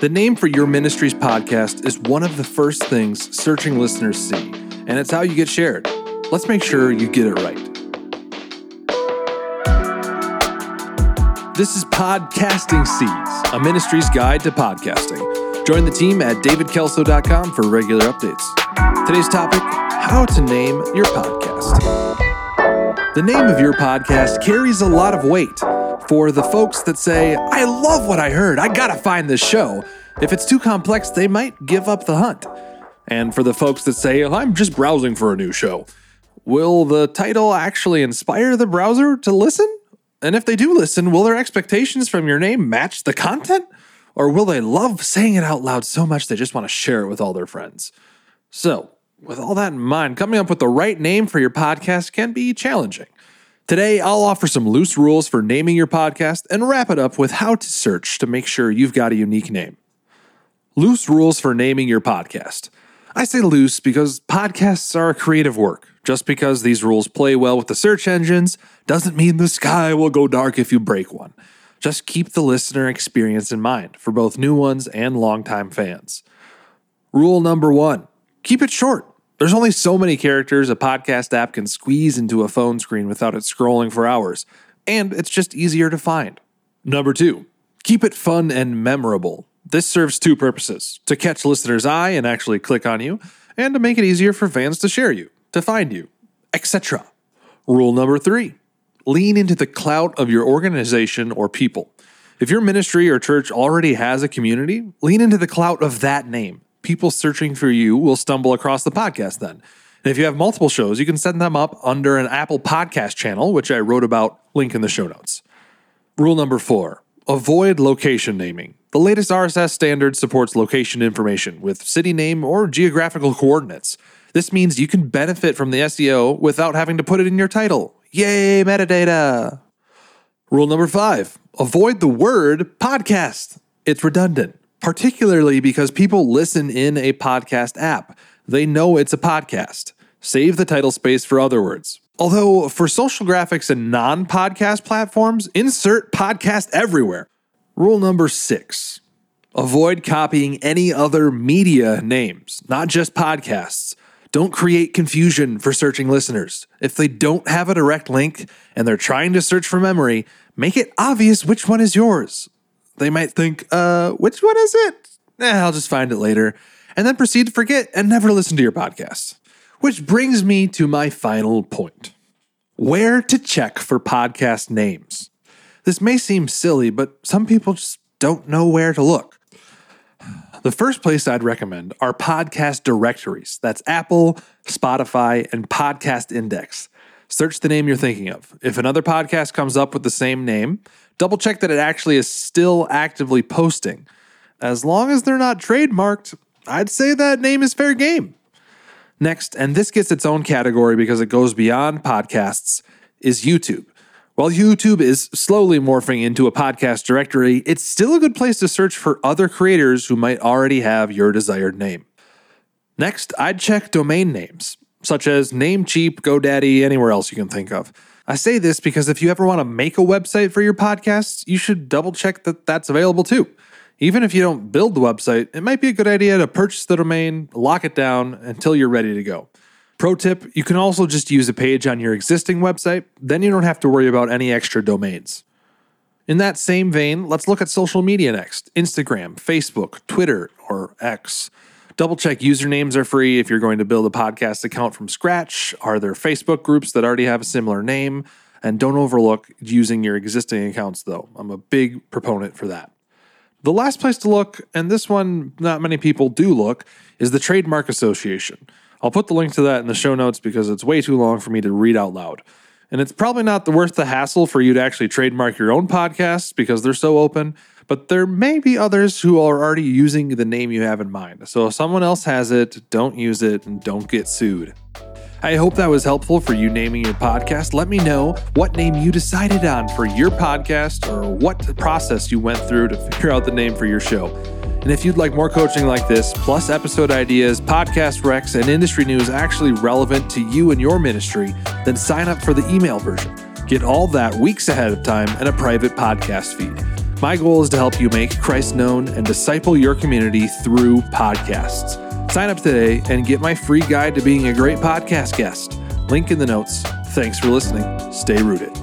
The name for your ministry's podcast is one of the first things searching listeners see, and it's how you get shared. Let's make sure you get it right. This is Podcasting Seeds, a ministry's guide to podcasting. Join the team at davidkalsow.com for regular updates. Today's topic how to name your podcast. The name of your podcast carries a lot of weight for the folks that say, I love what I heard, I gotta find this show. If it's too complex, they might give up the hunt. And for the folks that say, I'm just browsing for a new show, will the title actually inspire the browser to listen? And if they do listen, will their expectations from your name match the content? Or will they love saying it out loud so much they just want to share it with all their friends? So, with all that in mind, coming up with the right name for your podcast can be challenging. Today, I'll offer some loose rules for naming your podcast and wrap it up with how to search to make sure you've got a unique name. Loose rules for naming your podcast. I say loose because podcasts are a creative work. Just because these rules play well with the search engines doesn't mean the sky will go dark if you break one. Just keep the listener experience in mind for both new ones and longtime fans. Rule number one keep it short. There's only so many characters a podcast app can squeeze into a phone screen without it scrolling for hours, and it's just easier to find. Number two, keep it fun and memorable. This serves two purposes to catch listeners' eye and actually click on you, and to make it easier for fans to share you, to find you, etc. Rule number three lean into the clout of your organization or people. If your ministry or church already has a community, lean into the clout of that name people searching for you will stumble across the podcast then. And if you have multiple shows, you can set them up under an Apple Podcast channel, which I wrote about, link in the show notes. Rule number four avoid location naming. The latest RSS standard supports location information with city name or geographical coordinates. This means you can benefit from the SEO without having to put it in your title. Yay, metadata! Rule number five avoid the word podcast. It's redundant particularly because people listen in a podcast app. They know it's a podcast. Save the title space for other words. Although, for social graphics and non podcast platforms, insert podcast everywhere. Rule number six avoid copying any other media names, not just podcasts. Don't create confusion for searching listeners. If they don't have a direct link and they're trying to search for memory, make it obvious which one is yours. They might think, uh, which one is it? Eh, I'll just find it later. And then proceed to forget and never listen to your podcast. Which brings me to my final point where to check for podcast names. This may seem silly, but some people just don't know where to look. The first place I'd recommend are podcast directories. That's Apple, Spotify, and Podcast Index. Search the name you're thinking of. If another podcast comes up with the same name, double check that it actually is still actively posting. As long as they're not trademarked, I'd say that name is fair game. Next, and this gets its own category because it goes beyond podcasts, is YouTube. While YouTube is slowly morphing into a podcast directory, it's still a good place to search for other creators who might already have your desired name. Next, I'd check domain names, such as Namecheap, GoDaddy, anywhere else you can think of. I say this because if you ever want to make a website for your podcast, you should double check that that's available too. Even if you don't build the website, it might be a good idea to purchase the domain, lock it down until you're ready to go. Pro tip you can also just use a page on your existing website, then you don't have to worry about any extra domains. In that same vein, let's look at social media next Instagram, Facebook, Twitter, or X. Double check usernames are free if you're going to build a podcast account from scratch. Are there Facebook groups that already have a similar name? And don't overlook using your existing accounts, though. I'm a big proponent for that. The last place to look, and this one not many people do look, is the Trademark Association. I'll put the link to that in the show notes because it's way too long for me to read out loud. And it's probably not worth the hassle for you to actually trademark your own podcast because they're so open but there may be others who are already using the name you have in mind. So if someone else has it, don't use it and don't get sued. I hope that was helpful for you naming your podcast. Let me know what name you decided on for your podcast or what process you went through to figure out the name for your show. And if you'd like more coaching like this, plus episode ideas, podcast recs, and industry news actually relevant to you and your ministry, then sign up for the email version. Get all that weeks ahead of time and a private podcast feed. My goal is to help you make Christ known and disciple your community through podcasts. Sign up today and get my free guide to being a great podcast guest. Link in the notes. Thanks for listening. Stay rooted.